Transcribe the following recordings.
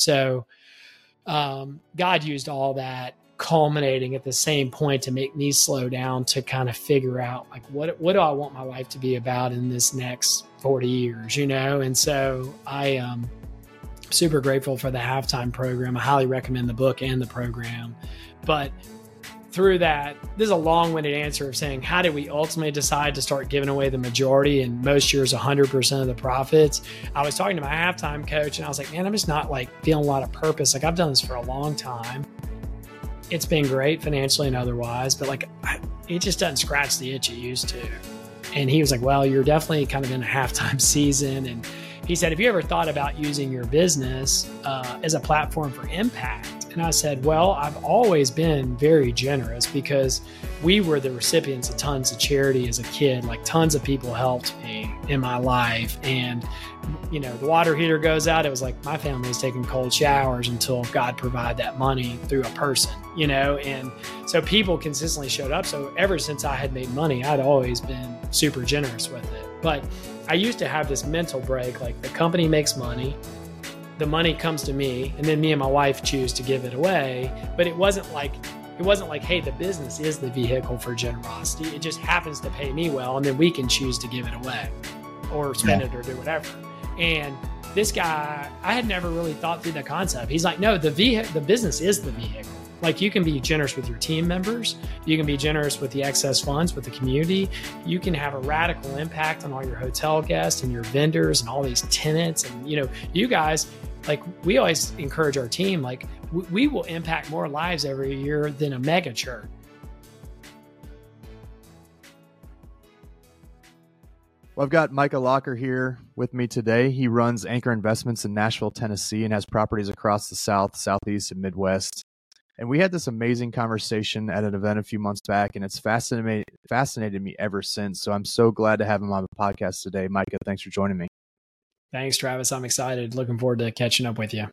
So um, God used all that culminating at the same point to make me slow down to kind of figure out like what what do I want my life to be about in this next 40 years, you know? And so I um super grateful for the halftime program. I highly recommend the book and the program. But through that, this is a long winded answer of saying, how did we ultimately decide to start giving away the majority and most years 100% of the profits? I was talking to my halftime coach and I was like, man, I'm just not like feeling a lot of purpose. Like I've done this for a long time. It's been great financially and otherwise, but like I, it just doesn't scratch the itch it used to. And he was like, well, you're definitely kind of in a halftime season. And he said, Have you ever thought about using your business uh, as a platform for impact? And I said, Well, I've always been very generous because we were the recipients of tons of charity as a kid. Like, tons of people helped me in my life. And, you know, the water heater goes out. It was like my family was taking cold showers until God provided that money through a person, you know? And so people consistently showed up. So ever since I had made money, I'd always been super generous with it. But I used to have this mental break like the company makes money, the money comes to me, and then me and my wife choose to give it away. But it wasn't like, it wasn't like, hey, the business is the vehicle for generosity. It just happens to pay me well, and then we can choose to give it away or spend yeah. it or do whatever. And this guy, I had never really thought through the concept. He's like, no, the vehicle, the business is the vehicle. Like you can be generous with your team members, you can be generous with the excess funds with the community. You can have a radical impact on all your hotel guests and your vendors and all these tenants. And you know, you guys, like we always encourage our team, like we will impact more lives every year than a mega church. Well, I've got Micah Lacher here with me today. He runs Anchor Investments in Nashville, Tennessee, and has properties across the South, Southeast, and Midwest. And we had this amazing conversation at an event a few months back, and it's fascinated fascinated me ever since. So I'm so glad to have him on the podcast today. Micah, thanks for joining me. Thanks, Travis. I'm excited. Looking forward to catching up with you.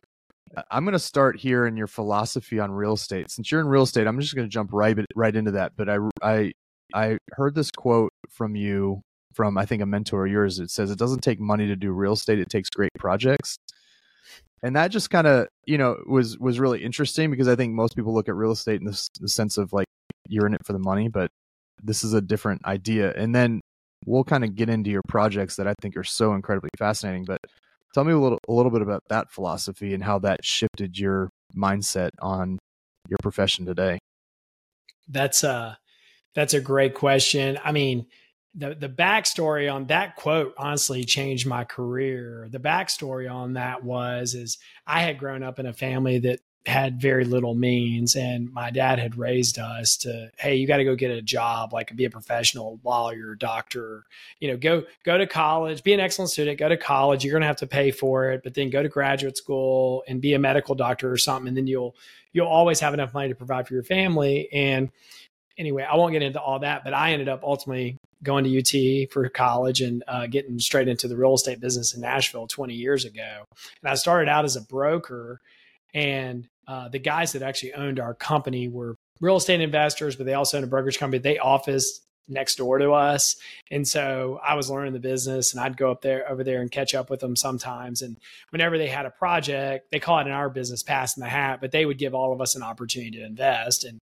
I'm going to start here in your philosophy on real estate. Since you're in real estate, I'm just going to jump right right into that. But I I I heard this quote from you from I think a mentor of yours. It says it doesn't take money to do real estate; it takes great projects and that just kind of you know was was really interesting because i think most people look at real estate in this, the sense of like you're in it for the money but this is a different idea and then we'll kind of get into your projects that i think are so incredibly fascinating but tell me a little a little bit about that philosophy and how that shifted your mindset on your profession today that's a that's a great question i mean the the backstory on that quote honestly changed my career. The backstory on that was is I had grown up in a family that had very little means and my dad had raised us to hey you got to go get a job like be a professional lawyer doctor you know go go to college be an excellent student go to college you're going to have to pay for it but then go to graduate school and be a medical doctor or something and then you'll you'll always have enough money to provide for your family and anyway, I won't get into all that, but I ended up ultimately going to UT for college and uh, getting straight into the real estate business in Nashville 20 years ago. And I started out as a broker, and uh, the guys that actually owned our company were real estate investors, but they also owned a brokerage company. They office next door to us. And so I was learning the business and I'd go up there over there and catch up with them sometimes. And whenever they had a project, they call it in our business passing the hat, but they would give all of us an opportunity to invest. And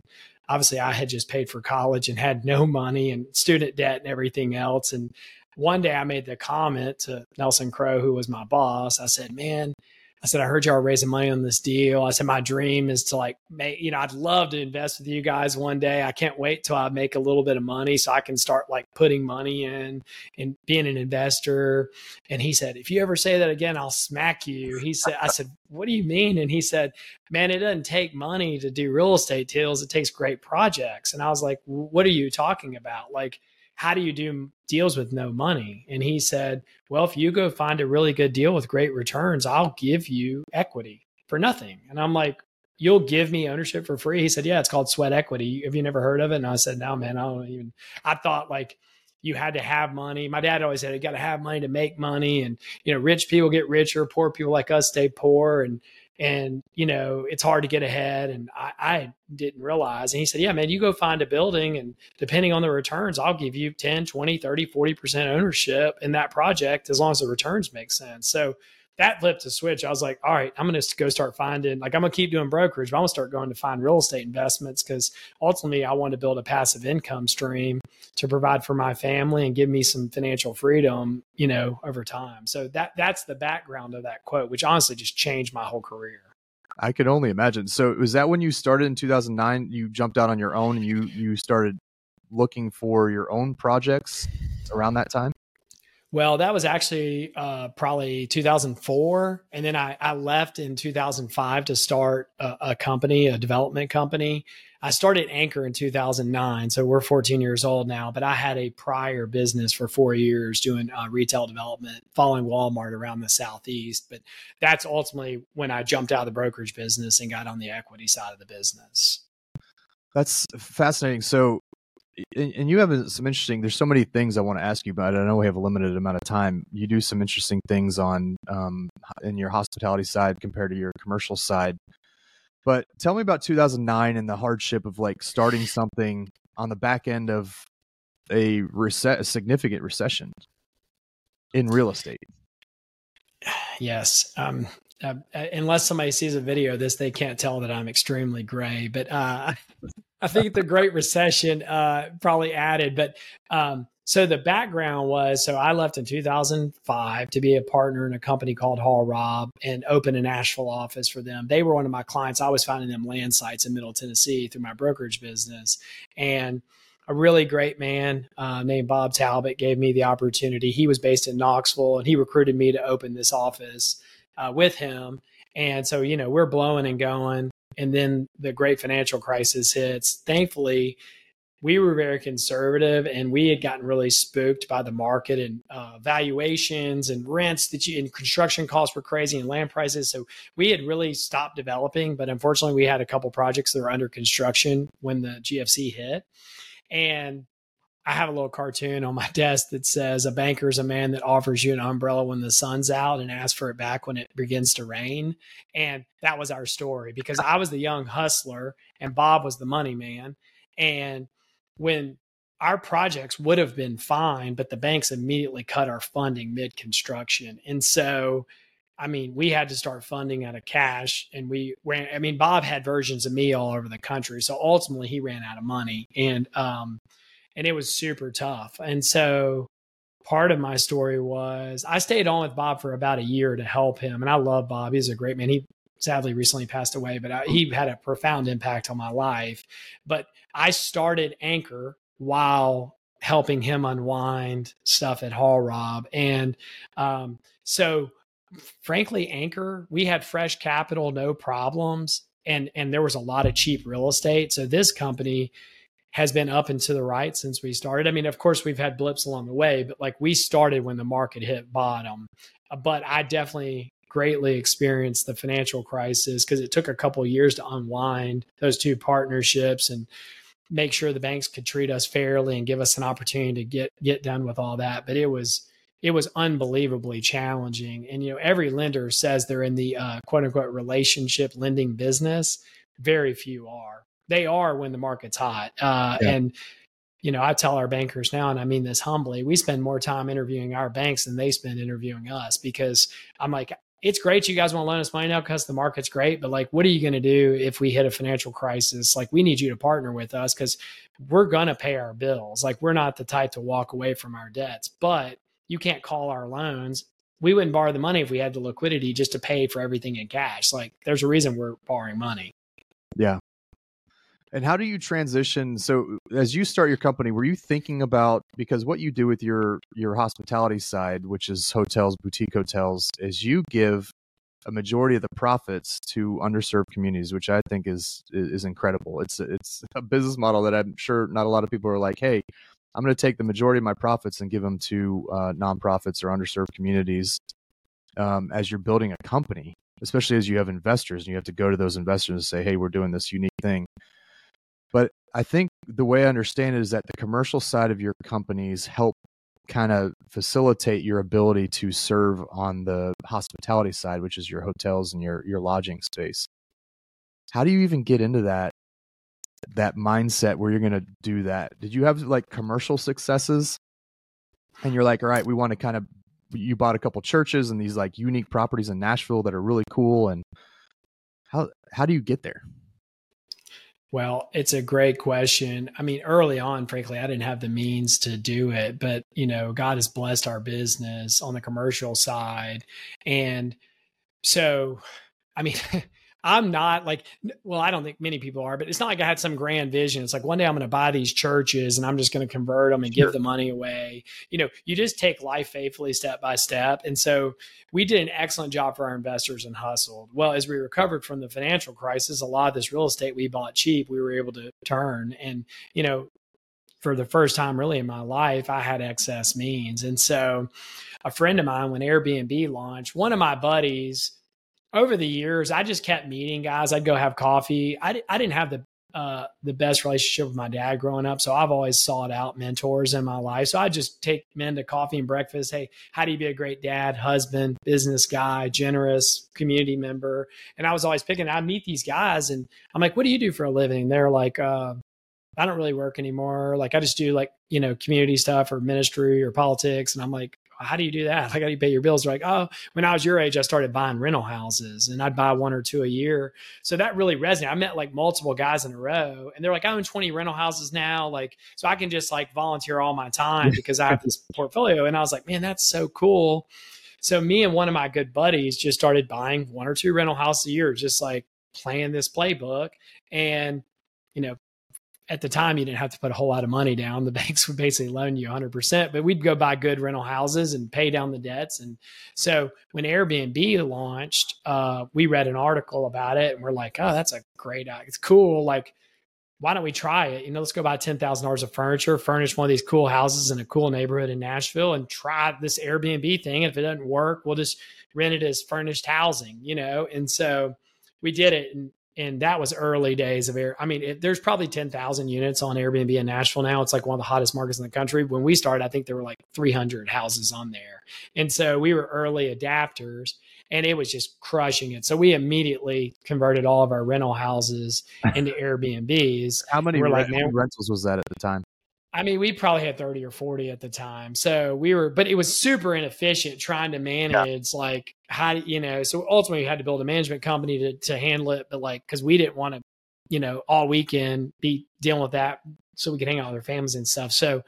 obviously I had just paid for college and had no money and student debt and everything else. And one day I made the comment to Nelson Crow, who was my boss. I said, man, I said, I heard y'all raising money on this deal. I said, my dream is to like make, you know, I'd love to invest with you guys one day. I can't wait till I make a little bit of money so I can start like putting money in and being an investor. And he said, if you ever say that again, I'll smack you. He said, I said, what do you mean? And he said, man, it doesn't take money to do real estate deals. It takes great projects. And I was like, what are you talking about? Like, how do you do deals with no money? And he said, well, if you go find a really good deal with great returns, I'll give you equity for nothing. And I'm like, you'll give me ownership for free? He said, yeah, it's called sweat equity. Have you never heard of it? And I said, no, man, I don't even, I thought like, you had to have money. My dad always said you got to have money to make money, and you know, rich people get richer, poor people like us stay poor, and and you know it's hard to get ahead and I, I, didn't realize and he said yeah man you go find a building and depending on the returns i'll give you 10 20 30 40% ownership in that project as long as the returns make sense. So that flipped a switch. I was like, all right, I'm going to go start finding, like, I'm going to keep doing brokerage, but I'm going to start going to find real estate investments because ultimately I want to build a passive income stream to provide for my family and give me some financial freedom, you know, over time. So that that's the background of that quote, which honestly just changed my whole career. I could only imagine. So was that when you started in 2009? You jumped out on your own and you you started looking for your own projects around that time? Well, that was actually uh, probably 2004. And then I, I, left in 2005 to start a, a, company, a development company. I started Anchor in 2009. So we're 14 years old now, but I had a prior business for four years doing uh, retail development, following Walmart around the Southeast. But that's ultimately when I jumped out of the brokerage business and got on the equity side of the business. That's fascinating. So and you have some interesting there's so many things i want to ask you about i know we have a limited amount of time you do some interesting things on um, in your hospitality side compared to your commercial side but tell me about 2009 and the hardship of like starting something on the back end of a, rece- a significant recession in real estate yes um, uh, unless somebody sees a video of this, they can't tell that I'm extremely gray. But uh, I think the Great Recession uh, probably added. But um, so the background was so I left in 2005 to be a partner in a company called Hall Rob and open a Nashville office for them. They were one of my clients. I was finding them land sites in Middle Tennessee through my brokerage business. And a really great man uh, named Bob Talbot gave me the opportunity. He was based in Knoxville and he recruited me to open this office uh, with him. And so, you know, we're blowing and going. And then the great financial crisis hits. Thankfully, we were very conservative and we had gotten really spooked by the market and uh, valuations and rents that you and construction costs were crazy and land prices. So we had really stopped developing. But unfortunately, we had a couple projects that were under construction when the GFC hit. And I have a little cartoon on my desk that says a banker is a man that offers you an umbrella when the sun's out and asks for it back when it begins to rain. And that was our story because I was the young hustler and Bob was the money man. And when our projects would have been fine, but the banks immediately cut our funding mid construction. And so, I mean, we had to start funding out of cash and we ran, I mean, Bob had versions of me all over the country. So ultimately he ran out of money. And, um, and it was super tough. And so part of my story was I stayed on with Bob for about a year to help him. And I love Bob. He's a great man. He sadly recently passed away, but I, he had a profound impact on my life. But I started Anchor while helping him unwind stuff at Hall Rob. And um, so, frankly, Anchor, we had fresh capital, no problems. And, and there was a lot of cheap real estate. So this company, has been up and to the right since we started. I mean, of course, we've had blips along the way, but like we started when the market hit bottom. Uh, but I definitely greatly experienced the financial crisis because it took a couple years to unwind those two partnerships and make sure the banks could treat us fairly and give us an opportunity to get get done with all that. But it was it was unbelievably challenging. And you know, every lender says they're in the uh, quote unquote relationship lending business. Very few are they are when the market's hot. Uh, yeah. And you know, I tell our bankers now, and I mean this humbly, we spend more time interviewing our banks than they spend interviewing us because I'm like, it's great you guys want to loan us money now because the market's great, but like, what are you going to do if we hit a financial crisis? Like, we need you to partner with us because we're going to pay our bills. Like, we're not the type to walk away from our debts, but you can't call our loans. We wouldn't borrow the money if we had the liquidity just to pay for everything in cash. Like, there's a reason we're borrowing money. And how do you transition? So as you start your company, were you thinking about because what you do with your your hospitality side, which is hotels, boutique hotels, is you give a majority of the profits to underserved communities, which I think is is incredible. It's it's a business model that I'm sure not a lot of people are like, hey, I'm going to take the majority of my profits and give them to uh, nonprofits or underserved communities. Um, as you're building a company, especially as you have investors, and you have to go to those investors and say, hey, we're doing this unique thing but I think the way I understand it is that the commercial side of your companies help kind of facilitate your ability to serve on the hospitality side, which is your hotels and your your lodging space. How do you even get into that that mindset where you're going to do that? Did you have like commercial successes and you're like, all right, we want to kind of you bought a couple churches and these like unique properties in Nashville that are really cool. And how how do you get there? Well, it's a great question. I mean, early on, frankly, I didn't have the means to do it, but you know, God has blessed our business on the commercial side. And so, I mean, I'm not like, well, I don't think many people are, but it's not like I had some grand vision. It's like one day I'm going to buy these churches and I'm just going to convert them and sure. give the money away. You know, you just take life faithfully step by step. And so we did an excellent job for our investors and hustled. Well, as we recovered from the financial crisis, a lot of this real estate we bought cheap, we were able to turn. And, you know, for the first time really in my life, I had excess means. And so a friend of mine, when Airbnb launched, one of my buddies, over the years, I just kept meeting guys. I'd go have coffee. I, I didn't have the uh, the best relationship with my dad growing up, so I've always sought out mentors in my life. So I just take men to coffee and breakfast. Hey, how do you be a great dad, husband, business guy, generous community member? And I was always picking. I meet these guys, and I'm like, "What do you do for a living?" They're like, uh, "I don't really work anymore. Like I just do like you know community stuff or ministry or politics." And I'm like, how do you do that? How do you pay your bills. They're like, oh, when I was your age, I started buying rental houses and I'd buy one or two a year. So that really resonated. I met like multiple guys in a row and they're like, I own 20 rental houses now. Like, so I can just like volunteer all my time because I have this portfolio. And I was like, man, that's so cool. So me and one of my good buddies just started buying one or two rental houses a year, just like playing this playbook. And, you know, at the time you didn't have to put a whole lot of money down. The banks would basically loan you 100%, but we'd go buy good rental houses and pay down the debts. And so when Airbnb launched, uh, we read an article about it and we're like, oh, that's a great, it's cool. Like, why don't we try it? You know, let's go buy $10,000 of furniture, furnish one of these cool houses in a cool neighborhood in Nashville and try this Airbnb thing. If it doesn't work, we'll just rent it as furnished housing, you know? And so we did it. And and that was early days of air. I mean, it, there's probably 10,000 units on Airbnb in Nashville now. It's like one of the hottest markets in the country. When we started, I think there were like 300 houses on there. And so we were early adapters and it was just crushing it. So we immediately converted all of our rental houses into Airbnbs. How many like, rentals was that at the time? I mean, we probably had 30 or 40 at the time. So we were, but it was super inefficient trying to manage yeah. like how, you know, so ultimately we had to build a management company to, to handle it. But like, cause we didn't want to, you know, all weekend be dealing with that so we could hang out with our families and stuff. So,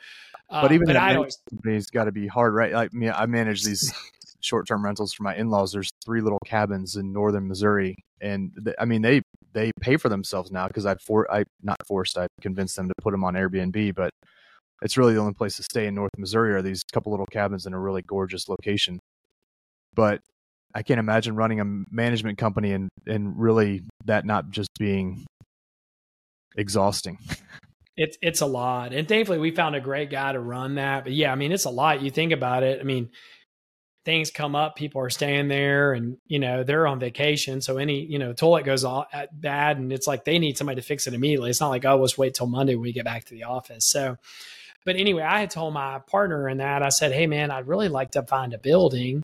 uh, but even but I always, company's got to be hard, right? Like me, I manage these short-term rentals for my in-laws. There's three little cabins in northern Missouri, and th- I mean they they pay for themselves now because I for I not forced I convinced them to put them on Airbnb, but it's really the only place to stay in North Missouri are these couple little cabins in a really gorgeous location. But I can't imagine running a management company and and really that not just being exhausting. It's it's a lot, and thankfully we found a great guy to run that. But yeah, I mean it's a lot. You think about it. I mean, things come up, people are staying there, and you know they're on vacation, so any you know toilet goes all uh, bad, and it's like they need somebody to fix it immediately. It's not like oh, let's wait till Monday when we get back to the office. So but anyway, I had told my partner in that, I said, hey, man, I'd really like to find a building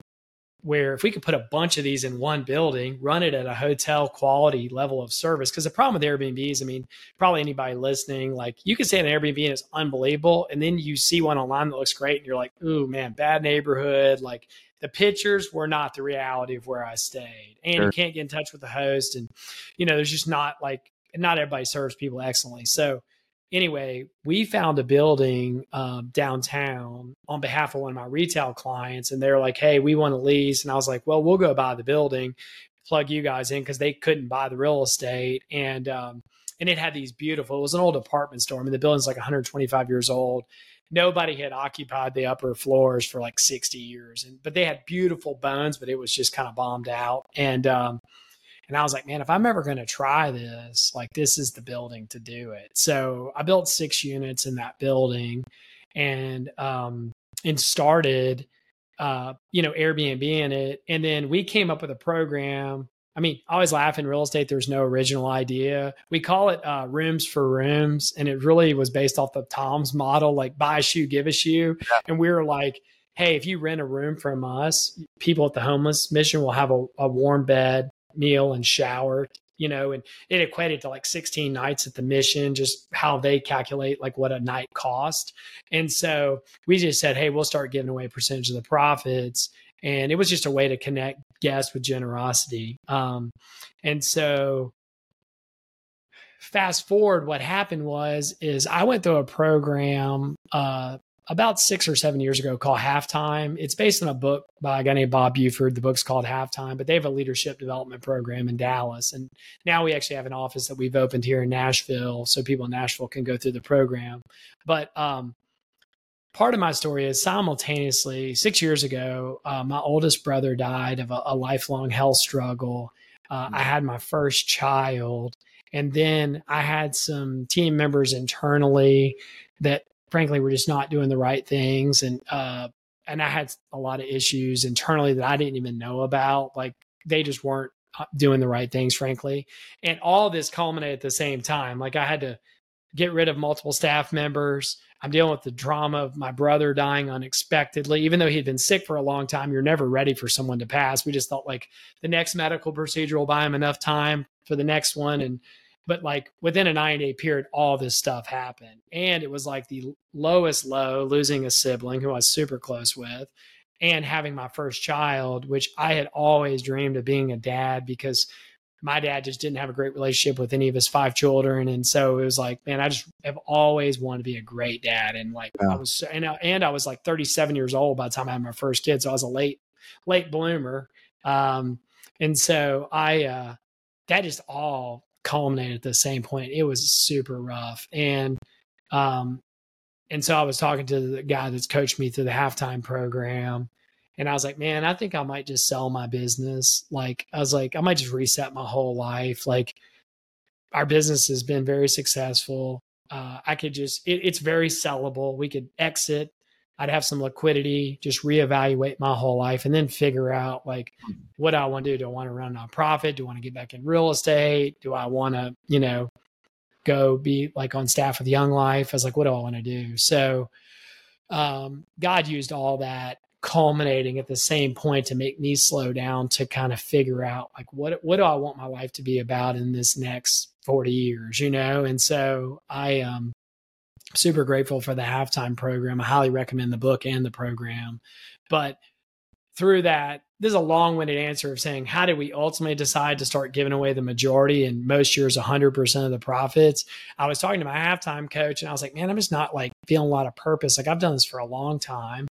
where if we could put a bunch of these in one building, run it at a hotel quality level of service. Because the problem with Airbnbs, I mean, probably anybody listening, like you can stay in an Airbnb and it's unbelievable. And then you see one online that looks great and you're like, ooh, man, bad neighborhood. Like the pictures were not the reality of where I stayed. And sure. you can't get in touch with the host. And, you know, there's just not like, not everybody serves people excellently. So, anyway, we found a building um, downtown on behalf of one of my retail clients, and they're like, "Hey, we want to lease," and I was like, "Well, we'll go buy the building, plug you guys in because they couldn't buy the real estate." And um, and it had these beautiful. It was an old apartment store. I mean, the building's like 125 years old. Nobody had occupied the upper floors for like 60 years, and but they had beautiful bones, but it was just kind of bombed out. And um, and I was like, man, if I'm ever going to try this, like this is the building to do it. So I built six units in that building and um and started uh, you know, Airbnb in it. And then we came up with a program. I mean, I always laugh in real estate, there's no original idea. We call it uh, rooms for rooms. And it really was based off the TOMS model, like buy a shoe, give a shoe. Yeah. And we were like, hey, if you rent a room from us, people at the homeless mission will have a, a warm bed, meal and shower you know, and it equated to like 16 nights at the mission, just how they calculate like what a night cost. And so we just said, hey, we'll start giving away a percentage of the profits. And it was just a way to connect guests with generosity. Um, and so fast forward, what happened was is I went through a program uh, about six or seven years ago called Halftime. It's based on a book by a guy named Bob Buford. The book's called Halftime, but they have a leadership development program in Dallas. And now we actually have an office that we've opened here in Nashville so people in Nashville can go through the program. But um, part of my story is simultaneously, six years ago, uh, my oldest brother died of a, a lifelong health struggle. Uh, I had my first child. And then I had some team members internally that frankly we were just not doing the right things. And uh and I had a lot of issues internally that I didn't even know about. Like they just weren't uh, doing the right things frankly. And all this culminated at the same time. Like I had to get rid of multiple staff members. I'm dealing with the drama of my brother dying unexpectedly. Even though he'd been sick for a long time you're never ready for someone to pass. We just thought like the next medical procedure will buy him enough time for the next one. And but like within a nine day period, all this stuff happened. And it was like the lowest low, losing a sibling who I was super close with and having my first child, which I had always dreamed of being a dad because my dad just didn't have a great relationship with any of his five children. And so it was like, man, I just have always wanted to be a great dad. And like, yeah. I was, and I, and I was like 37 years old by the time I had my first kid. So I was a late, late bloomer. Um, and so I, uh, that just all culminated at the same point. It was super rough. And um and so I was talking to the guy that's coached me through the halftime program. And I was like, man, I think I might just sell my business. Like, I was like, I might just reset my whole life. Like, our business has been very successful. Uh, I could just, it, it's very sellable. We could exit I'd have some liquidity, just reevaluate my whole life and then figure out like what do I want to do? Do I want to run a nonprofit? Do I want to get back in real estate? Do I want to, you know, go be like on staff with Young Life? I was like, what do I want to do? So um, God used all that culminating at the same point to make me slow down to kind of figure out like what what do I want my life to be about in this next 40 years, you know? And so I um super grateful for the halftime program. I highly recommend the book and the program. But through that, this is a long winded answer of saying, how did we ultimately decide to start giving away the majority and most years 100% of the profits? I was talking to my halftime coach and I was like, man, I'm just not like feeling a lot of purpose. Like I've done this for a long time.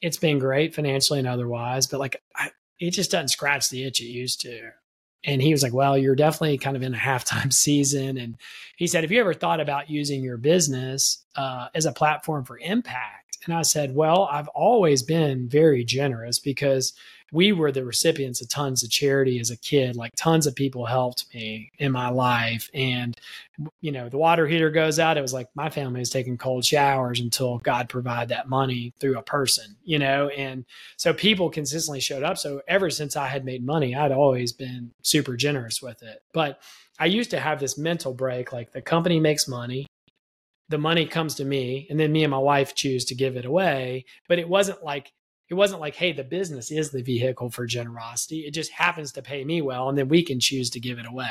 It's been great financially and otherwise, but like I, it just doesn't scratch the itch it used to and he was like, Well, you're definitely kind of in a halftime season. And he said, Have you ever thought about using your business uh, as a platform for impact? And I said, Well, I've always been very generous because we were the recipients of tons of charity as a kid. Like tons of people helped me in my life. And, you know, the water heater goes out. It was like my family was taking cold showers until God provided that money through a person, you know? And so people consistently showed up. So ever since I had made money, I'd always been super generous with it. But I used to have this mental break like the company makes money the money comes to me and then me and my wife choose to give it away but it wasn't like it wasn't like, hey, the business is the vehicle for generosity. It just happens to pay me well, and then we can choose to give it away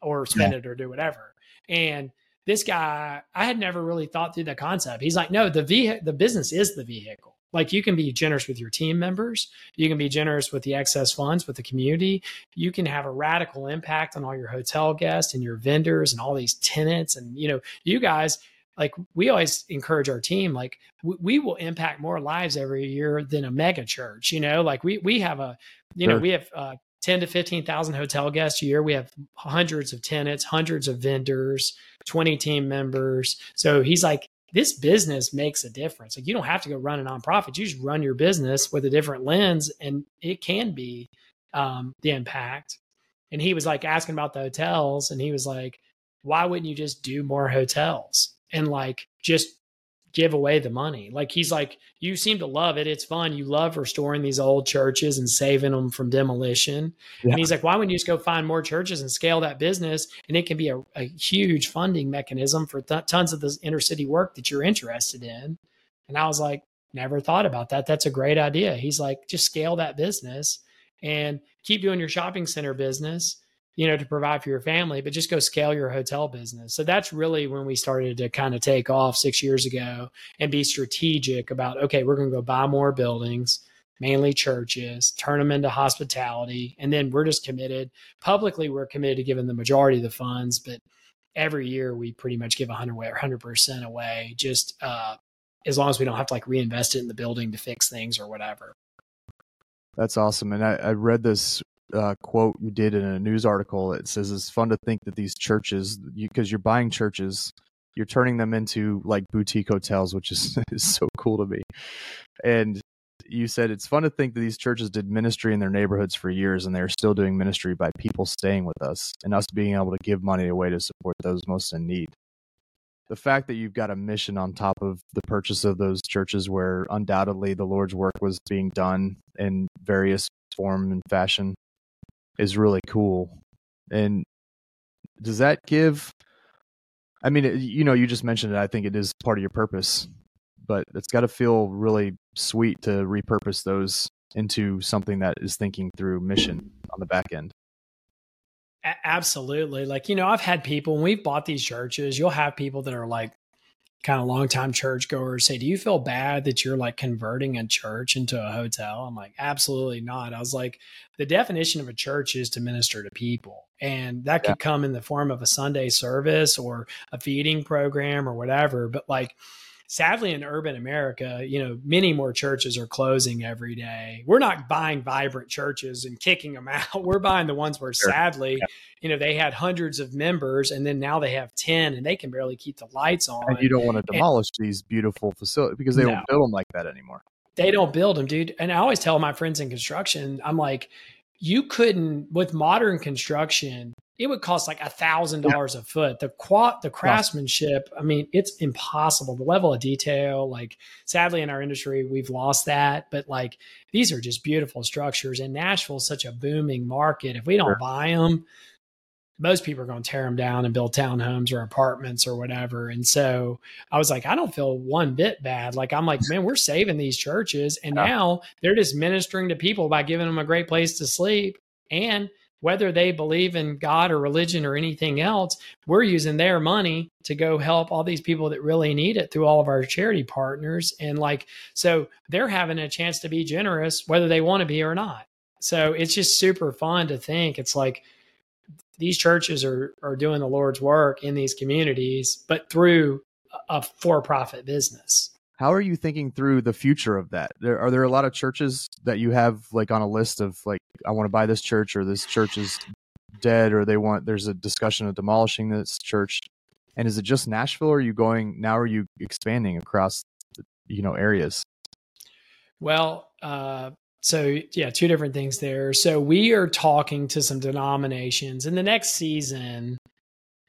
or spend yeah. it or do whatever. And this guy, I had never really thought through the concept. He's like, no, the ve- the business is the vehicle. Like you can be generous with your team members, you can be generous with the excess funds with the community. You can have a radical impact on all your hotel guests and your vendors and all these tenants. And you know, you guys, like we always encourage our team like we, we, will impact more lives every year than a mega church you know? Like we we have a you sure. know we have uh, 10 to 15,000 hotel guests a year. We have hundreds of tenants hundreds of vendors 20 team members. So he's like this business makes a difference. Like you don't have to go run a nonprofit. You just run your business with a different lens and it can be um, the impact. And he was like asking about the hotels and he was like why wouldn't you just do more hotels and like just give away the money. Like he's like, you seem to love it. It's fun. You love restoring these old churches and saving them from demolition. Yeah. And he's like, why wouldn't you just go find more churches and scale that business? And it can be a, a huge funding mechanism for th- tons of this inner city work that you're interested in. And I was like, never thought about that. That's a great idea. He's like, just scale that business and keep doing your shopping center business you know, to provide for your family, but just go scale your hotel business. So that's really when we started to kind of take off six years ago and be strategic about, okay, we're going to go buy more buildings, mainly churches, turn them into hospitality. And then we're just committed publicly, we're committed to giving the majority of the funds, but every year we pretty much give 100 away, 100% away, just uh, as long as we don't have to like reinvest it in the building to fix things or whatever. That's awesome. And I, I read this uh, quote you did in a news article. It says it's fun to think that these churches, because you, are buying churches, you're turning them into like boutique hotels, which is, is so cool to me. And you said it's fun to think that these churches did ministry in their neighborhoods for years and they're still doing ministry by people staying with us and us being able to give money away to support those most in need. The fact that you've got a mission on top of the purchase of those churches where undoubtedly the Lord's work was being done in various form and fashion is really cool. And does that give I mean, you know, you just mentioned it. I think it is part of your purpose, but it's got to feel really sweet to repurpose those into something that is thinking through mission on the back end. Absolutely. Like, you know, I've had people when we've bought these churches, you'll have people that are like, kind of longtime churchgoers say, Do you feel bad that you're like converting a church into a hotel? I'm like, Absolutely not. I was like, The definition of a church is to minister to people. And that could yeah. come in the form of a Sunday service or a feeding program or whatever. But like, sadly in urban america you know many more churches are closing every day we're not buying vibrant churches and kicking them out we're buying the ones where sure. sadly yeah. You know they had hundreds of members and then now they have 10 and they can barely keep the lights on and you don't want to demolish and, these beautiful facilities because they no, don't build them like that anymore they don't build them dude and i always tell my friends in construction i'm like you couldn't with modern construction it would cost like a thousand dollars a foot. The quad, the craftsmanship, I mean, it's impossible. The level of detail, like sadly in our industry, we've lost that. But like these are just beautiful structures. And Nashville is such a booming market. If we don't sure. buy them, most people are going to tear them down and build townhomes or apartments or whatever. And so I was like, I don't feel one bit bad. Like I'm like, man, we're saving these churches, and yeah. now they're just ministering to people by giving them a great place to sleep and whether they believe in God or religion or anything else, we're using their money to go help all these people that really need it through all of our charity partners. And like, so they're having a chance to be generous, whether they want to be or not. So it's just super fun to think it's like these churches are, are doing the Lord's work in these communities, but through a for profit business. How are you thinking through the future of that? There, are there a lot of churches that you have like on a list of like I want to buy this church or this church is dead or they want there's a discussion of demolishing this church. And is it just Nashville or are you going now are you expanding across you know areas? Well, uh so yeah, two different things there. So we are talking to some denominations in the next season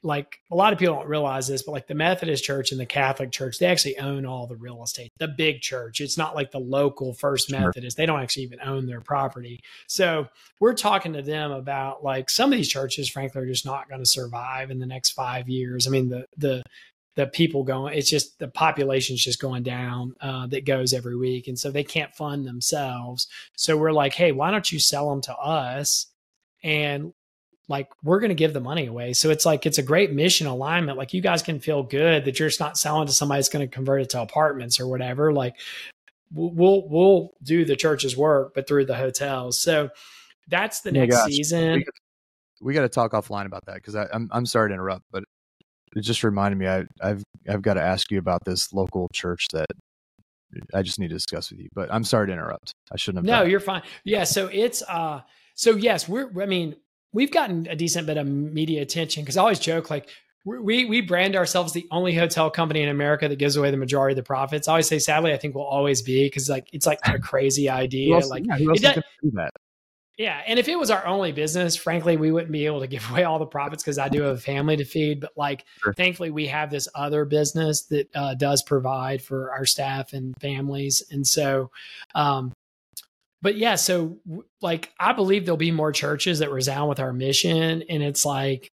like a lot of people don't realize this, but like the Methodist Church and the Catholic Church, they actually own all the real estate. The big church, it's not like the local First sure. Methodist. They don't actually even own their property. So we're talking to them about like some of these churches, frankly, are just not going to survive in the next five years. I mean, the the the people going, it's just the population's just going down uh, that goes every week, and so they can't fund themselves. So we're like, hey, why don't you sell them to us? and like we're going to give the money away. So it's like it's a great mission alignment. Like you guys can feel good that you're just not selling to somebody that's going to convert it to apartments or whatever. Like we'll we'll do the church's work, but through the hotels. So that's the next yeah, season. We got to talk offline about that because I'm I'm sorry to interrupt, but it just reminded me I, I've I've got to ask you about this local church that I just need to discuss with you. But I'm sorry to interrupt. I shouldn't have. No, you're fine. Yeah. So it's uh. So yes, we're. I mean, we've gotten a decent bit of media attention because I always joke like we we brand ourselves the only hotel company in America that gives away the majority of the profits. I always say, sadly, I think we'll always be because like it's like a crazy idea. Else, like yeah, who else does, do that? Yeah, and if it was our only business, frankly, we wouldn't be able to give away all the profits because I do have a family to feed. But like, sure. thankfully, we have this other business that uh, does provide for our staff and families, and so um, but yeah, so like I believe there'll be more churches that resound with our mission, and it's like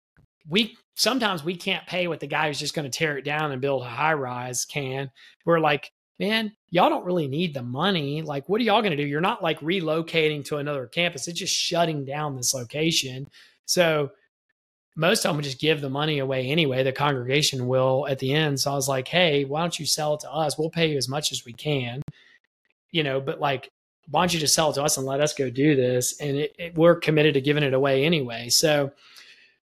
we sometimes we can't pay what the guy who's just going to tear it down and build a high rise can. We're like, man, y'all don't really need the money. Like, what are y'all going to do? You're not like relocating to another campus; it's just shutting down this location. So most of them just give the money away anyway. The congregation will at the end. So I was like, hey, why don't you sell it to us? We'll pay you as much as we can, you know, but like, why don't you just sell it to us and let us go do this? And it, it, we're committed to giving it away anyway. So,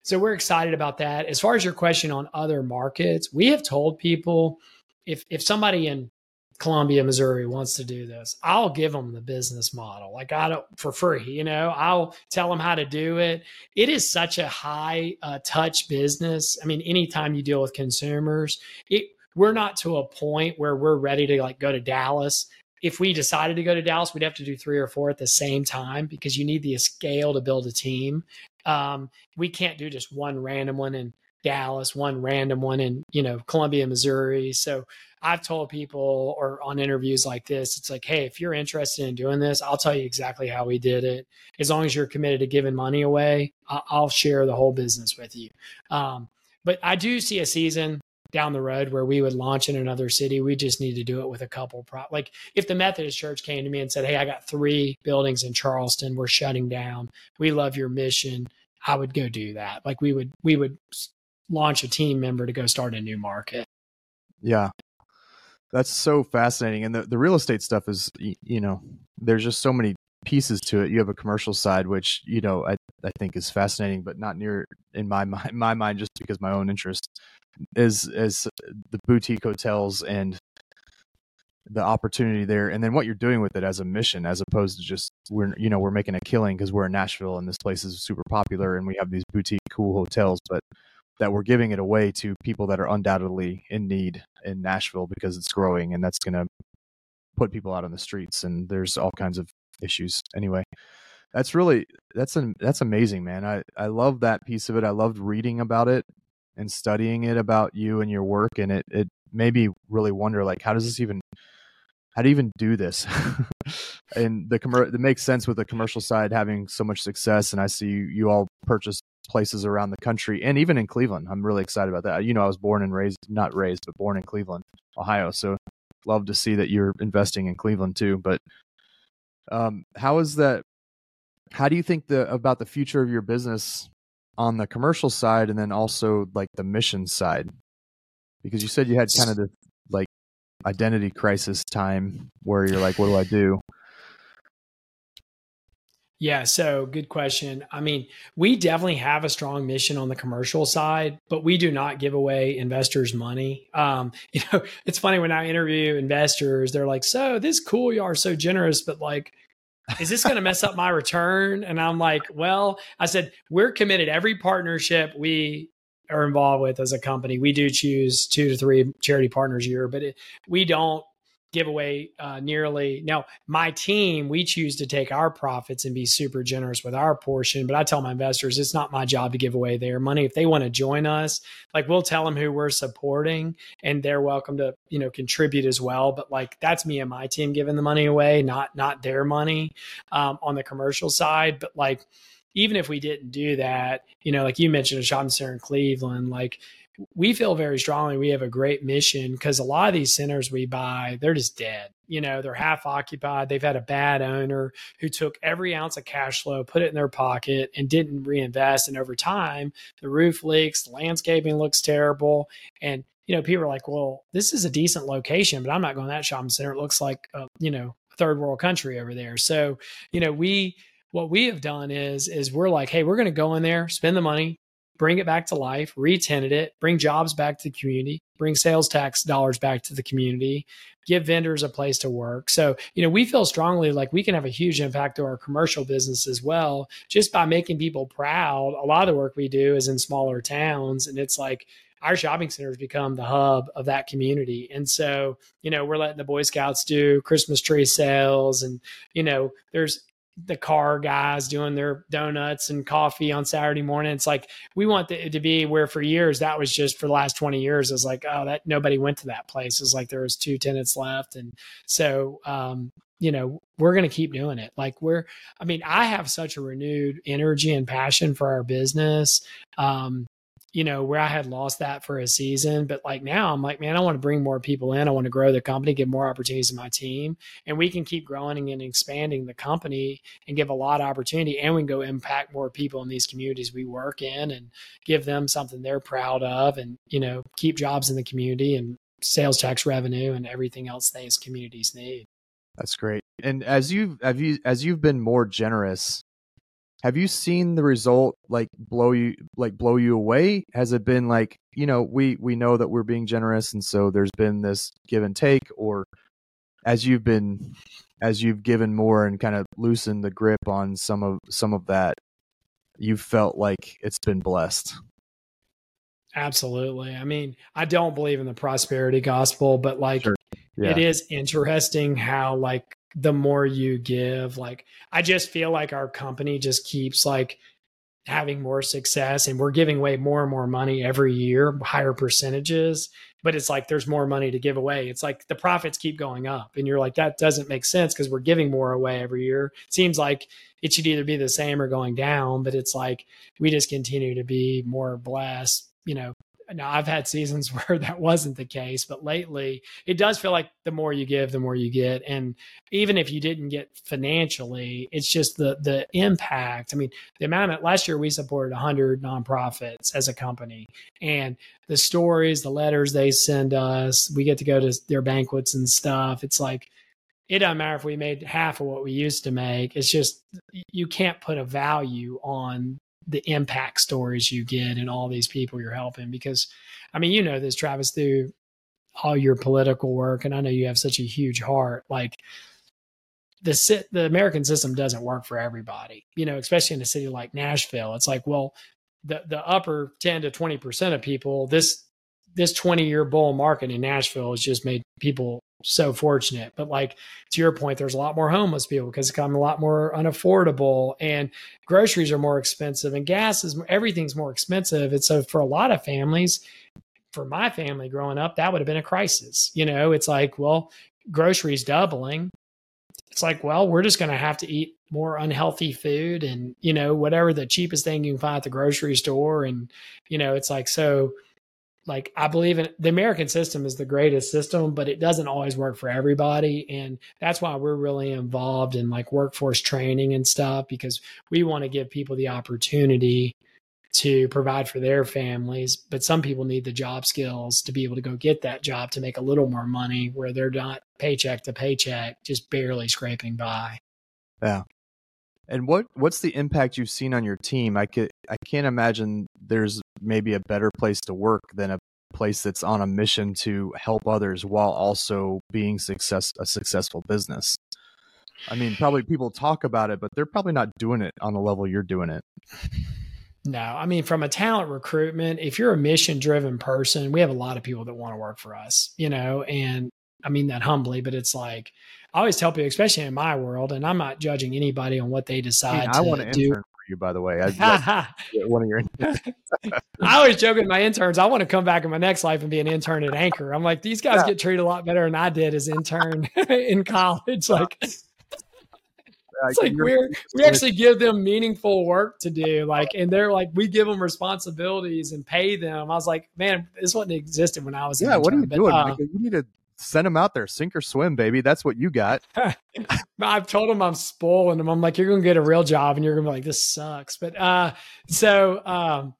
so we're excited about that. As far as your question on other markets, we have told people if if somebody in Columbia, Missouri wants to do this, I'll give them the business model. Like I don't for free, you know, I'll tell them how to do it. It is such a high uh, touch business. I mean, anytime you deal with consumers, it, we're not to a point where we're ready to like go to Dallas. If we decided to go to Dallas, we'd have to do three or four at the same time because you need the scale to build a team. Um, we can't do just one random one in Dallas, one random one in, you know, Columbia, Missouri. So I've told people or on interviews like this, it's like, hey, if you're interested in doing this, I'll tell you exactly how we did it. As long as you're committed to giving money away, I'll share the whole business with you. Um, but I do see a season down the road where we would launch in another city. We just need to do it with a couple. Pro- like if the Methodist Church came to me and said, "Hey, I got three buildings in Charleston. We're shutting down. We love your mission." I would go do that. Like we would we would launch a team member to go start a new market. Yeah, that's so fascinating. And the, the real estate stuff is, you know, there's just so many pieces to it. You have a commercial side, which, you know, I, I think is fascinating, but not near in my mind, my mind, just because my own interest is, is the boutique hotels and the opportunity there and then what you're doing with it as a mission as opposed to just we're you know we're making a killing because we're in nashville and this place is super popular and we have these boutique cool hotels but that we're giving it away to people that are undoubtedly in need in Nashville because it's growing and that's going to put people out on the streets and there's all kinds of issues. Anyway that's really that's an that's amazing man. I i love that piece of it. I loved reading about it and studying it about you and your work and it it made me really wonder like how does this even how do you even do this? And the commer- it makes sense with the commercial side having so much success and i see you, you all purchase places around the country and even in Cleveland. I'm really excited about that. You know, I was born and raised, not raised, but born in Cleveland, Ohio. So love to see that you're investing in Cleveland too. But um, how is that? How do you think the about the future of your business on the commercial side and then also like the mission side? Because you said you had kind of this like identity crisis time where you're like, what do I do? Yeah, so good question. I mean, we definitely have a strong mission on the commercial side, but we do not give away investors money. Um, you know, it's funny when I interview investors, they're like, "So this cool, you are so generous, but like, is this going to mess up my return?" And I'm like, "Well, I said we're committed. Every partnership we are involved with as a company, we do choose two to three charity partners a year, but it, we don't give away uh, nearly. Now my team we choose to take our profits and be super generous with our portion but i tell my investors it's not my job to give away their money. If they want to join us like we'll tell them who we're supporting and they're welcome to you know contribute as well but like that's me and my team giving the money away not not their money um, on the commercial side. But like even if we didn't do that you know like you mentioned a shopping center in cleveland like we feel very strongly we have a great mission because a lot of these centers we buy, they're just dead. You know, they're half occupied. They've had a bad owner who took every ounce of cash flow, put it in their pocket, and didn't reinvest. And over time, the roof leaks, the landscaping looks terrible. And, you know, people are like, well, this is a decent location, but I'm not going to that shopping center. It looks like, a, you know, third world country over there. So, you know, we, what we have done is is we're like, hey, we're going to go in there, spend the money, bring it back to life, re-tenant it, bring jobs back to the community, bring sales tax dollars back to the community, give vendors a place to work. So, you know, we feel strongly like we can have a huge impact to our commercial business as well, just by making people proud. A lot of the work we do is in smaller towns, and it's like our shopping centers become the hub of that community. And so, you know, we're letting the Boy Scouts do Christmas tree sales and, you know, there's the car guys doing their donuts and coffee on Saturday morning. It's like we want it to be where for years that was just for the last 20 years. It's like, oh, that nobody went to that place. It's like there was two tenants left. And so um, you know, we're to keep doing it. Like we're, I mean, I have such a renewed energy and passion for our business. Um, you know, where I had lost that for a season. But like now, I'm like, man, I want to bring more people in. I want to grow the company, give more opportunities to my team, and we can keep growing and expanding the company and give a lot of opportunity. And we can go impact more people in these communities we work in and give them something they're proud of and, you know, keep jobs in the community and sales tax revenue and everything else these communities need. That's great. And as you've have you as you've been more generous have you seen the result like blow you like blow you away has it been like you know we we know that we're being generous and so there's been this give and take or as you've been as you've given more and kind of loosened the grip on some of some of that you felt like it's been blessed absolutely i mean i don't believe in the prosperity gospel but like sure. yeah. it is interesting how like the more you give like i just feel like our company just keeps like having more success and we're giving away more and more money every year higher percentages but it's like there's more money to give away. It's like the profits keep going up and you're like that doesn't make sense because we're giving more away every year. It seems like it should either be the same or going down but it's like we just continue to be more blessed you know now I've had seasons where that wasn't the case, but lately it does feel like the more you give, the more you get. And even if you didn't get financially, it's just the the impact. I mean, the amount of last year we supported 100 nonprofits as a company, and the stories, the letters they send us, we get to go to their banquets and stuff. It's like it doesn't matter if we made half of what we used to make. It's just you can't put a value on the impact stories you get and all these people you're helping because i mean you know this travis through all your political work and i know you have such a huge heart like the the american system doesn't work for everybody you know especially in a city like nashville. It's like well the the upper 10 to 20% of people this this 20 year bull market in nashville has just made people so fortunate. But like to your point, there's a lot more homeless people because it's become a lot more unaffordable and groceries are more expensive and gas is everything's more expensive. And so for a lot of families, for my family growing up, that would have been a crisis. You know, it's like, well, groceries doubling. It's like, well, we're just going to have to eat more unhealthy food and, you know, whatever the cheapest thing you can find at the grocery store. And, you know, it's like, so like I believe in the American system is the greatest system, but it doesn't always work for everybody. And that's why we're really involved in like workforce training and stuff because we want to give people the opportunity to provide for their families. But some people need the job skills to be able to go get that job to make a little more money where they're not paycheck to paycheck, just barely scraping by. Yeah. And what what's the impact you've seen on your team? I could I can't imagine there's maybe a better place to work than a place that's on a mission to help others while also being success a successful business. I mean, probably people talk about it, but they're probably not doing it on the level you're doing it. No, I mean, from a talent recruitment, if you're a mission driven person, we have a lot of people that want to work for us, you know, and I mean that humbly, but it's like I always tell people, especially in my world, and I'm not judging anybody on what they decide. I, mean, I want to do. intern for you, by the way. I, one of your. I always joke with my interns. I want to come back in my next life and be an intern at Anchor. I'm like, these guys yeah. get treated a lot better than I did as intern in college. Like, it's like we're we actually give them meaningful work to do like and they're like we give them responsibilities and pay them i was like man this wasn't existed when i was yeah what are you but, doing uh, you need to send them out there, sink or swim, baby. That's what you got. I've told them I'm spoiling them. I'm like, you're gonna get a real job, and you're gonna be like, this sucks. But uh, so um,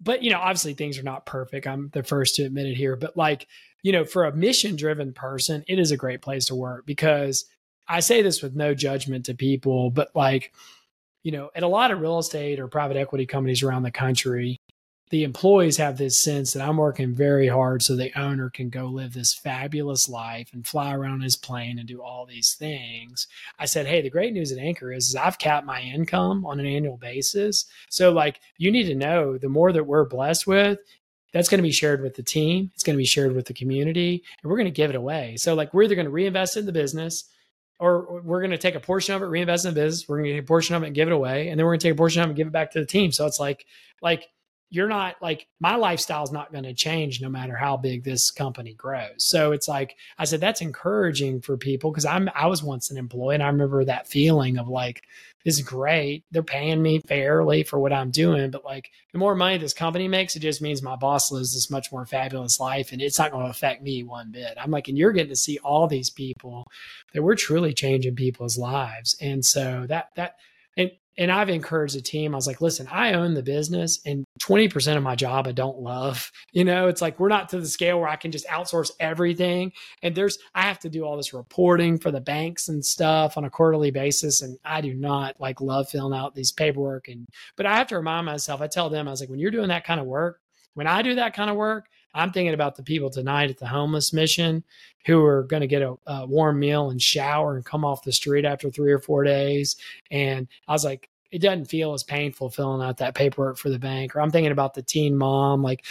but you know, obviously things are not perfect. I'm the first to admit it here, but like, you know, for a mission driven person, it is a great place to work because I say this with no judgment to people, but like, you know, at a lot of real estate or private equity companies around the country, the employees have this sense that I'm working very hard so the owner can go live this fabulous life and fly around his plane and do all these things. I said, Hey, the great news at Anchor is, is I've capped my income on an annual basis. So, like, you need to know the more that we're blessed with, that's going to be shared with the team, it's going to be shared with the community, and we're going to give it away. So, like, we're either going to reinvest in the business or we're going to take a portion of it, reinvest in the business. We're going to take a portion of it and give it away. And then we're going to take a portion of it and give it back to the team. So it's like, like, you're not like my lifestyle's not going to change no matter how big this company grows. So it's like I said that's encouraging for people because I'm I was once an employee and I remember that feeling of like this is great. They're paying me fairly for what I'm doing, but like the more money this company makes, it just means my boss lives this much more fabulous life and it's not going to affect me one bit. I'm like, and you're getting to see all these people that we're truly changing people's lives. And so that that and and I've encouraged the team. I was like, listen, I own the business and 20% of my job I don't love. You know, it's like we're not to the scale where I can just outsource everything. And there's, I have to do all this reporting for the banks and stuff on a quarterly basis. And I do not like love filling out these paperwork. And, but I have to remind myself, I tell them, I was like, when you're doing that kind of work, when I do that kind of work, I'm thinking about the people tonight at the homeless mission who are going to get a, a, warm meal and shower and come off the street after three or four days. And I was like, it doesn't feel as painful filling out that paperwork for the bank. Or I'm thinking about the teen mom. Like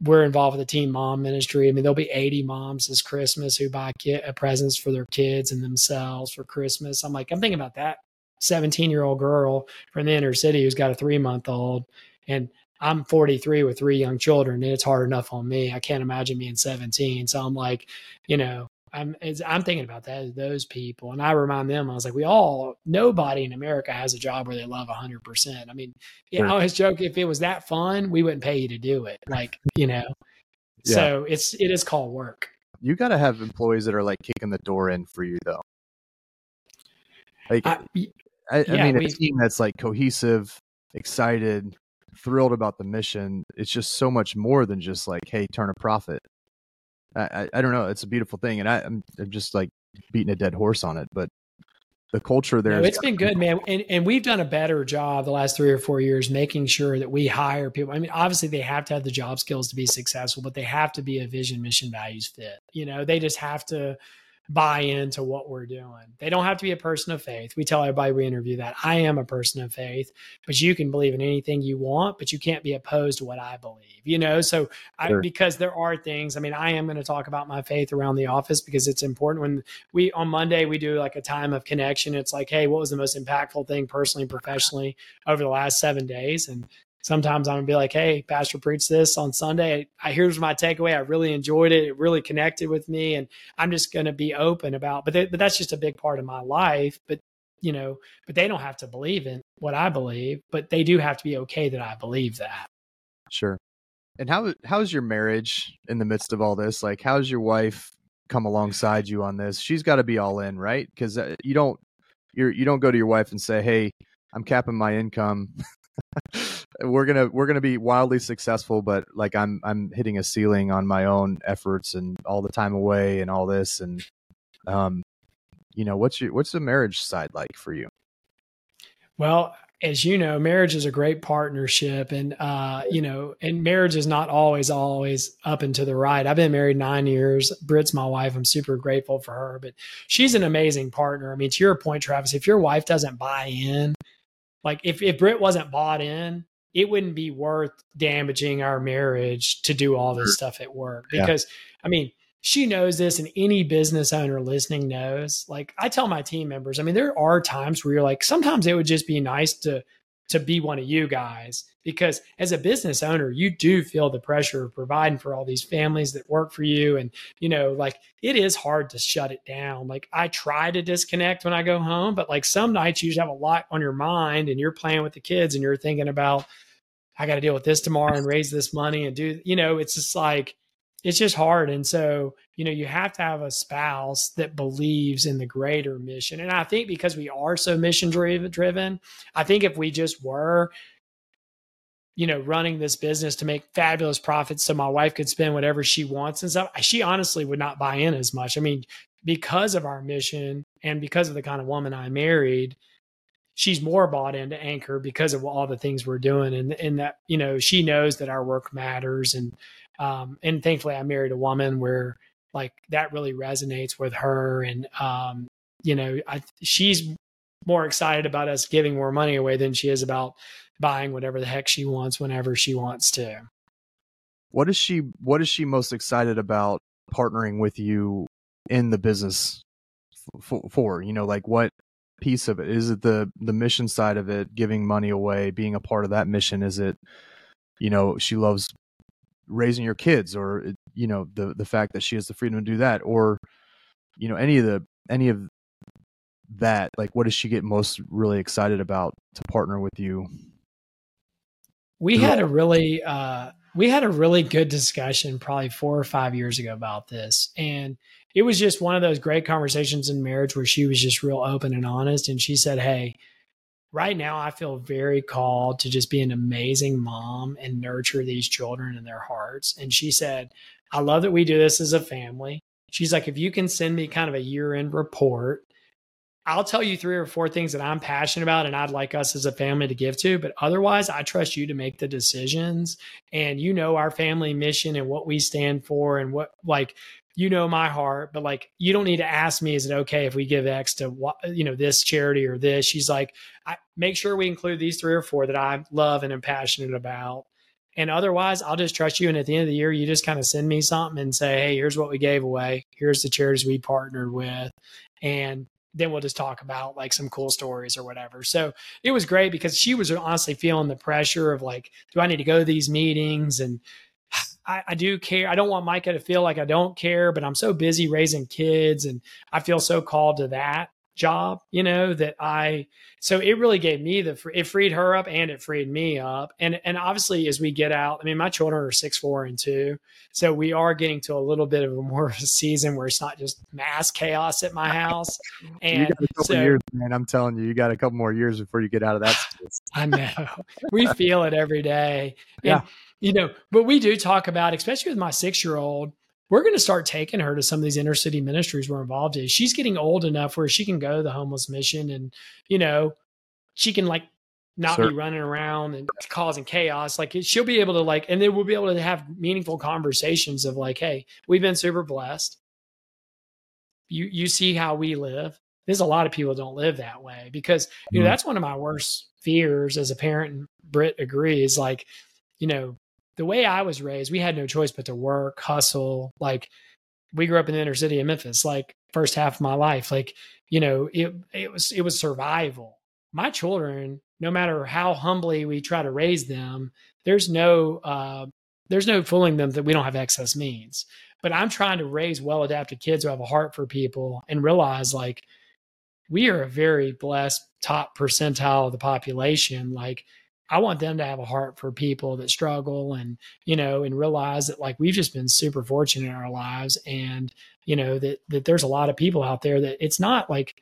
we're involved with the teen mom ministry. I mean, there'll be 80 moms this Christmas who buy kit, uh, presents for their kids and themselves for Christmas. I'm like, I'm thinking about that 17 year old girl from the inner city who's got a three month old. And I'm 43 with three young children, and it's hard enough on me. I can't imagine being 17. So I'm like, you know, I'm I'm thinking about that those people, and I remind them I was like, we all nobody in America has a job where they love 100. percent I mean, yeah, sure. I always joke if it was that fun, we wouldn't pay you to do it. Like you know, yeah. so it's it is called work. You got to have employees that are like kicking the door in for you, though. Like, I, I, I mean, we, a team that's like cohesive, excited, thrilled about the mission. It's just so much more than just like, hey, turn a profit. I, I, don't know. It's a beautiful thing, and I, I'm, I'm just like beating a dead horse on it, but the culture there. No, it's been good, man, and and we've done a better job the last three or four years making sure that we hire people. I mean, obviously they have to have the job skills to be successful, but they have to be a vision, mission, values fit. You know, they just have to buy into what we're doing. They don't have to be a person of faith. We tell everybody we interview that I am a person of faith, but you can believe in anything you want, but you can't be opposed to what I believe, you know? So sure. I, because there are things, I mean, I am going to talk about my faith around the office because it's important when we, on Monday, we do like a time of connection. It's like, Hey, what was the most impactful thing personally, professionally over the last seven days? And sometimes I'm gonna be like, "Hey, Pastor preached this on Sunday. I, here's my takeaway. I really enjoyed it. It really connected with me, and I'm just gonna be open about." But they, but that's just a big part of my life. But you know, but they don't have to believe in what I believe, but they do have to be okay that I believe that. Sure. And how how's your marriage in the midst of all this? Like, how's your wife come alongside you on this? She's got to be all in, right? Because uh, you don't you're you don't go to your wife and say, "Hey, I'm capping my income." We're gonna we're gonna be wildly successful, but like I'm I'm hitting a ceiling on my own efforts and all the time away and all this and um you know what's your what's the marriage side like for you? Well, as you know, marriage is a great partnership, and uh, you know, and marriage is not always always up and to the right. I've been married nine years. Brit's my wife. I'm super grateful for her, but she's an amazing partner. I mean, to your point, Travis, if your wife doesn't buy in, like if if Britt wasn't bought in, it wouldn't be worth damaging our marriage to do all this stuff at work because yeah. I mean, she knows this and any business owner listening knows. Like I tell my team members, I mean, there are times where you're like, sometimes it would just be nice to to be one of you guys because as a business owner you do feel the pressure of providing for all these families that work for you. And you know like it is hard to shut it down. Like i try to disconnect when i go home but like some nights you just have a lot on your mind and you're playing with the kids and you're thinking about I got to deal with this tomorrow and raise this money and do, you know, it's just like, it's just hard. And so, you know, you have to have a spouse that believes in the greater mission. And I think because we are so mission driven, I think if we just were, you know, running this business to make fabulous profits so my wife could spend whatever she wants and stuff, she honestly would not buy in as much. I mean, because of our mission and because of the kind of woman I married, she's more bought into anchor because of all the things we're doing and and that you know she knows that our work matters and um and thankfully i married a woman where like that really resonates with her and um you know I, she's more excited about us giving more money away than she is about buying whatever the heck she wants whenever she wants to what is she what is she most excited about partnering with you in the business for, for you know like what piece of it? Is it the the mission side of it, giving money away, being a part of that mission? Is it you know she loves raising your kids or you know the the fact that she has the freedom to do that or you know any of the any of that like what does she get most really excited about to partner with you? We had a really uh we had a really good discussion probably four or five years ago about this and it was just one of those great conversations in marriage where she was just real open and honest and she said hey right now I feel very called to just be an amazing mom and nurture these children in their hearts. And she said, I love that we do this as a family. She's like, if you can send me kind of a year end report, I'll tell you three or four things that I'm passionate about and I'd like us as a family to give to. But otherwise, I trust you to make the decisions. And you know our family mission and what we stand for and what, like, you know my heart, but like you don't need to ask me, is it okay if we give X to you know this charity or this? She's like, I make sure we include these three or four that I love and am passionate about. And otherwise, I'll just trust you. And at the end of the year, you just kind of send me something and say, hey, here's what we gave away. Here's the charities we partnered with. And then we'll just talk about like some cool stories or whatever. So it was great because she was honestly feeling the pressure of like, do I need to go to these meetings? And I, I, do care. I don't want Micah to feel like I don't care, but I'm so busy raising kids and I feel so called to that job, you know, that I, so it really gave me the, it freed her up and it freed me up. And, and obviously as we get out, I mean, my children are six, four and two. So we are getting to a little bit of a more of a season where it's not just mass chaos at my house. And so, years, man, I'm telling you, you got a couple more years before you get out of that. I know we feel it every day. And, yeah. You know, but we do talk about, especially with my six year old, we're going to start taking her to some of these inner city ministries we're involved in. She's getting old enough where she can go to the homeless mission and, you know, she can like not be running around and causing chaos. Like she'll be able to like, and then we'll be able to have meaningful conversations of like, Hey, we've been super blessed. You, you see how we live. There's a lot of people don't live that way because, you know, mm-hmm. that's one of my worst fears as a parent. And Britt agrees like, you know, the way I was raised, we had no choice but to work, hustle. Like we grew up in the inner city of Memphis, like first half of my life. Like, you know, it it was it was survival. My children, no matter how humbly we try to raise them, there's no uh, there's no fooling them that we don't have excess means. But I'm trying to raise well adapted kids who have a heart for people and realize like we are a very blessed top percentile of the population. Like I want them to have a heart for people that struggle and, you know, and realize that like we've just been super fortunate in our lives and, you know, that that there's a lot of people out there that it's not like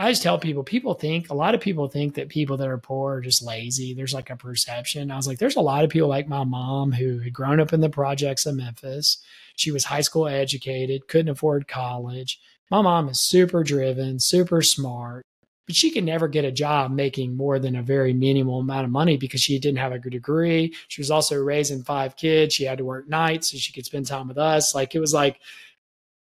I just tell people, people think a lot of people think that people that are poor are just lazy. There's like a perception. I was like, there's a lot of people like my mom who had grown up in the projects of Memphis. She was high school educated, couldn't afford college. My mom is super driven, super smart, but she could never get a job making more than a very minimal amount of money because she didn't have a good degree. She was also raising five kids. She had to work nights so she could spend time with us. Like it was like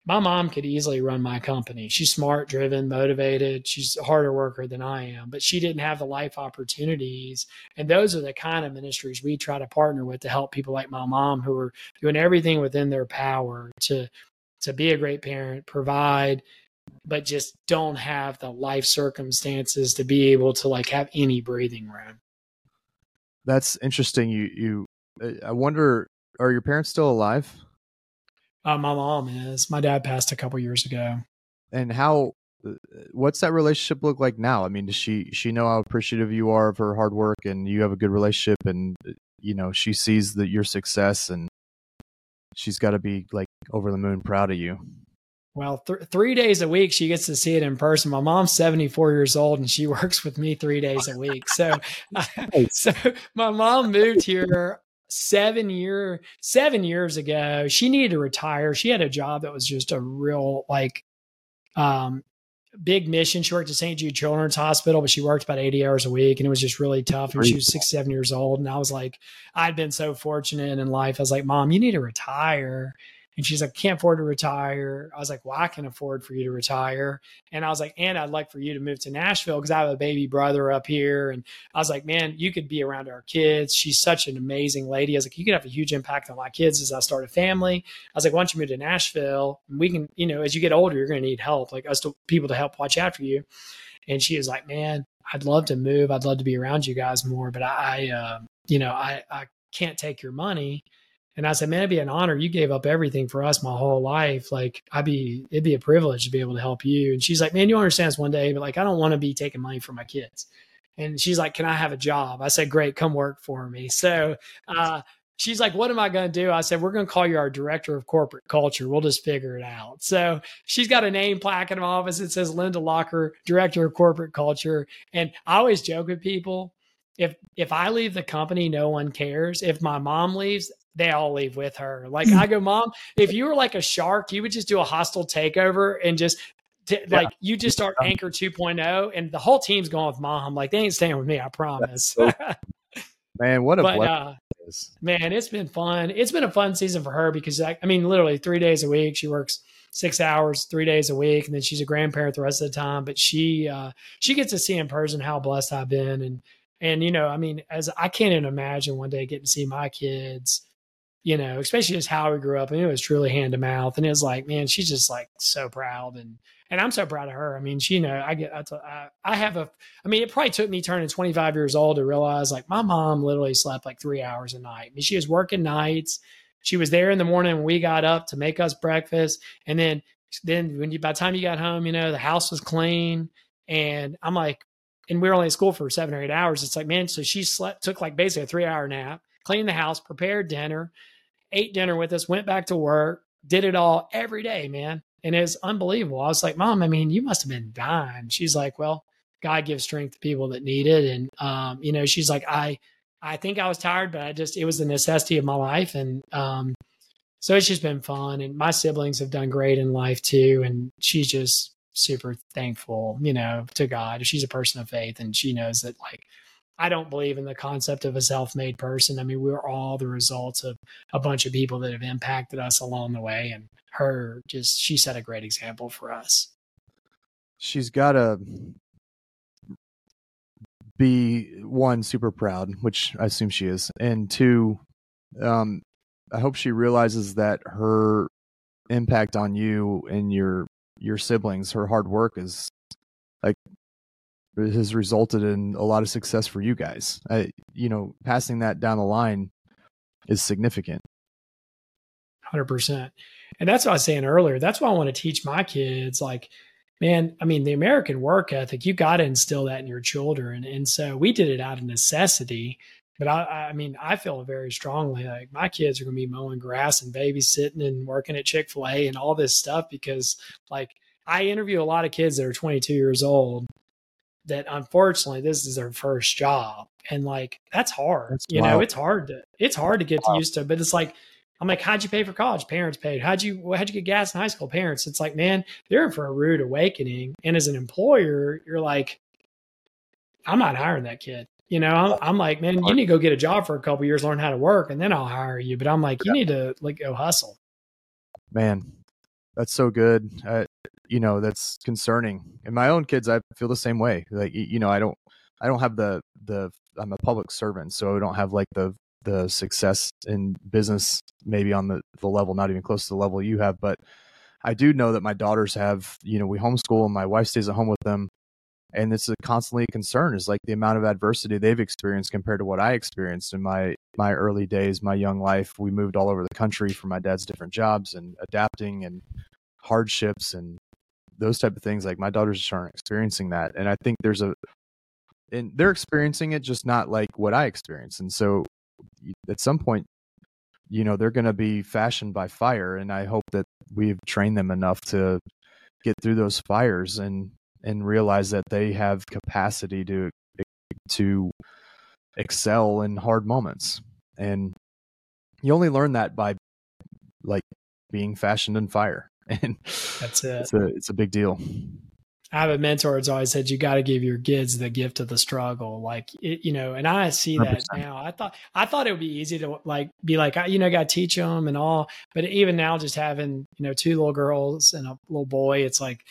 my mom could easily run my company. She's smart, driven, motivated. She's a harder worker than I am, but she didn't have the life opportunities. And those are the kind of ministries we try to partner with to help people like my mom who are doing everything within their power to to be a great parent, provide, but just don't have the life circumstances to be able to like have any breathing room. That's interesting. You you uh, I wonder are your parents still alive? Uh, my mom is. My dad passed a couple years ago. And how uh, what's that relationship look like now? I mean, does she she know how appreciative you are of her hard work and you have a good relationship and uh, you know, she sees that your success and she's got to be like over the moon proud of you. Well, th- three days a week, she gets to see it in person. My mom's 74 years old and she works with me three days a week. So, so my mom moved here seven year, seven years ago. She needed to retire. She had a job that was just a real like, um, big mission. She worked at St. Jude Children's Hospital, but she worked about 80 hours a week and it was just really tough. And she was six, seven years old. And I was like, I'd been so fortunate in life. I was like, Mom, you need to retire. And she's like, can't afford to retire. I was like, well, I can afford for you to retire. And I was like, and I'd like for you to move to Nashville because I have a baby brother up here. And I was like, man, you could be around our kids. She's such an amazing lady. I was like, you could have a huge impact on my kids as I start a family. I was like, why don't you move to Nashville? We can, you know, as you get older, you're going to need help, like us to people to help watch after you. And she was like, man, I'd love to move. I'd love to be around you guys more, but I, uh, you know, I, I can't take your money. And I said, man, it'd be an honor. You gave up everything for us my whole life. Like I'd be, it'd be a privilege to be able to help you. And she's like, man, you understand this one day, but like, I don't want to be taking money from my kids. And she's like, can I have a job? I said, great, come work for me. So, uh, she's like, What am I going to do? I said, We're going to call you our director of corporate culture. We'll just figure it out. So she's got a name plaque in her office. It says Linda Lacher, director of corporate culture. And I always joke with people if if I leave the company, no one cares. If my mom leaves, they all leave with her. Like I go, Mom, if you were like a shark, you would just do a hostile takeover and just T- yeah. like you just start anchor 2.0 and the whole team's going with mom like they ain't staying with me i promise man what a but, uh, Man, it's been fun. It's been a fun season for her because I, I mean, literally three days a week. She works six hours, three days a week, and then she's a grandparent the rest of the time. But she uh, she gets to see in person how blessed I've been, and and you know, I mean, as I can't even imagine one day getting to see my kids, you know, especially just how we grew up. I mean, it was truly hand to mouth, and it was like, man, she's just like so proud and and I'm so proud of her. I mean, she, you know, I get, I, I have a, I mean, it probably took me turning 25 years old to realize like my mom literally slept like three hours a night. I mean, she was working nights. She was there in the morning when we got up to make us breakfast. And then, then when you, by the time you got home, you know, the house was clean. And I'm like, and we were only in school for seven or eight hours. It's like, man, so she slept, took like basically a three hour nap, cleaned the house, prepared dinner, ate dinner with us, went back to work, did it all every day, man. And it was unbelievable. I was like, Mom, I mean, you must have been dying. She's like, Well, God gives strength to people that need it. And um, you know, she's like, I I think I was tired, but I just it was the necessity of my life. And um, so it's just been fun. And my siblings have done great in life too. And she's just super thankful, you know, to God. She's a person of faith and she knows that like I don't believe in the concept of a self-made person. I mean, we're all the results of a bunch of people that have impacted us along the way. And her just she set a great example for us. She's got to be one super proud, which I assume she is, and two, um, I hope she realizes that her impact on you and your your siblings, her hard work is like has resulted in a lot of success for you guys. I, you know, passing that down the line is significant. Hundred percent. And that's what I was saying earlier. That's why I want to teach my kids like, man, I mean, the American work ethic, you got to instill that in your children. And so we did it out of necessity. But I, I mean, I feel very strongly like my kids are going to be mowing grass and babysitting and working at Chick fil A and all this stuff because, like, I interview a lot of kids that are 22 years old that unfortunately this is their first job and like that's hard that's you wild. know it's hard to it's hard to get wow. used to but it's like I'm like, how'd you pay for college? Parents paid. How'd you how'd you get gas in high school? Parents. It's like, man, they're in for a rude awakening. And as an employer, you're like, I'm not hiring that kid. You know, I'm, I'm like, man, you need to go get a job for a couple years, learn how to work, and then I'll hire you. But I'm like, you need to like go hustle. Man, that's so good. Uh, you know, that's concerning. And my own kids, I feel the same way. Like, you know, I don't, I don't have the the. I'm a public servant, so I don't have like the the success in business maybe on the, the level not even close to the level you have but i do know that my daughters have you know we homeschool and my wife stays at home with them and it's a constantly a concern is like the amount of adversity they've experienced compared to what i experienced in my my early days my young life we moved all over the country for my dad's different jobs and adapting and hardships and those type of things like my daughters aren't experiencing that and i think there's a and they're experiencing it just not like what i experienced and so at some point you know they're going to be fashioned by fire and i hope that we've trained them enough to get through those fires and and realize that they have capacity to to excel in hard moments and you only learn that by like being fashioned in fire and that's it it's a it's a big deal I have a mentor that's always said you got to give your kids the gift of the struggle, like it, you know. And I see that 100%. now. I thought I thought it would be easy to like be like I, you know, got to teach them and all. But even now, just having you know two little girls and a little boy, it's like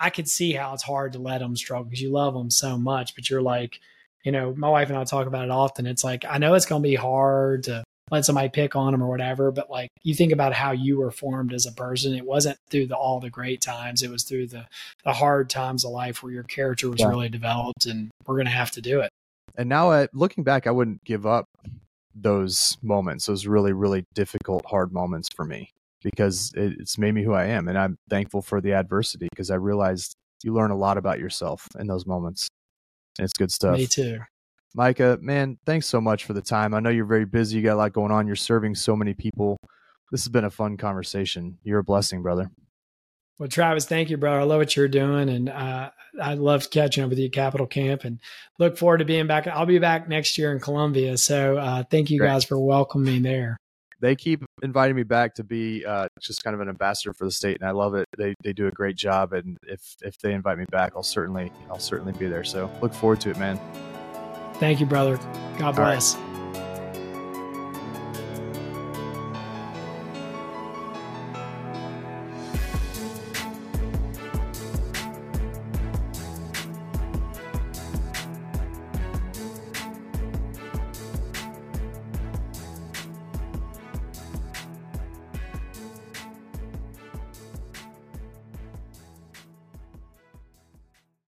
I could see how it's hard to let them struggle because you love them so much. But you're like, you know, my wife and I talk about it often. It's like I know it's going to be hard to let somebody pick on them or whatever. But like you think about how you were formed as a person, it wasn't through the, all the great times. It was through the the hard times of life where your character was yeah. really developed, and we're gonna have to do it. And now, uh, looking back, I wouldn't give up those moments, those really, really difficult, hard moments for me because it's made me who I am. And I'm thankful for the adversity because I realized you learn a lot about yourself in those moments. And it's good stuff. Me too. Micah, man, thanks so much for the time. I know you're very busy. You got a lot going on. You're serving so many people. This has been a fun conversation. You're a blessing, brother. Well, Travis, thank you, brother. I love what you're doing, and uh, I love catching up with you at Capital Camp, and look forward to being back. I'll be back next year in Columbia, so uh, thank you Great. guys for welcoming me there. They keep inviting me back to be uh, just kind of an ambassador for the state, and I love it. They they do a great job, and if if they invite me back, I'll certainly I'll certainly be there. So look forward to it, man. Thank you, brother. God bless.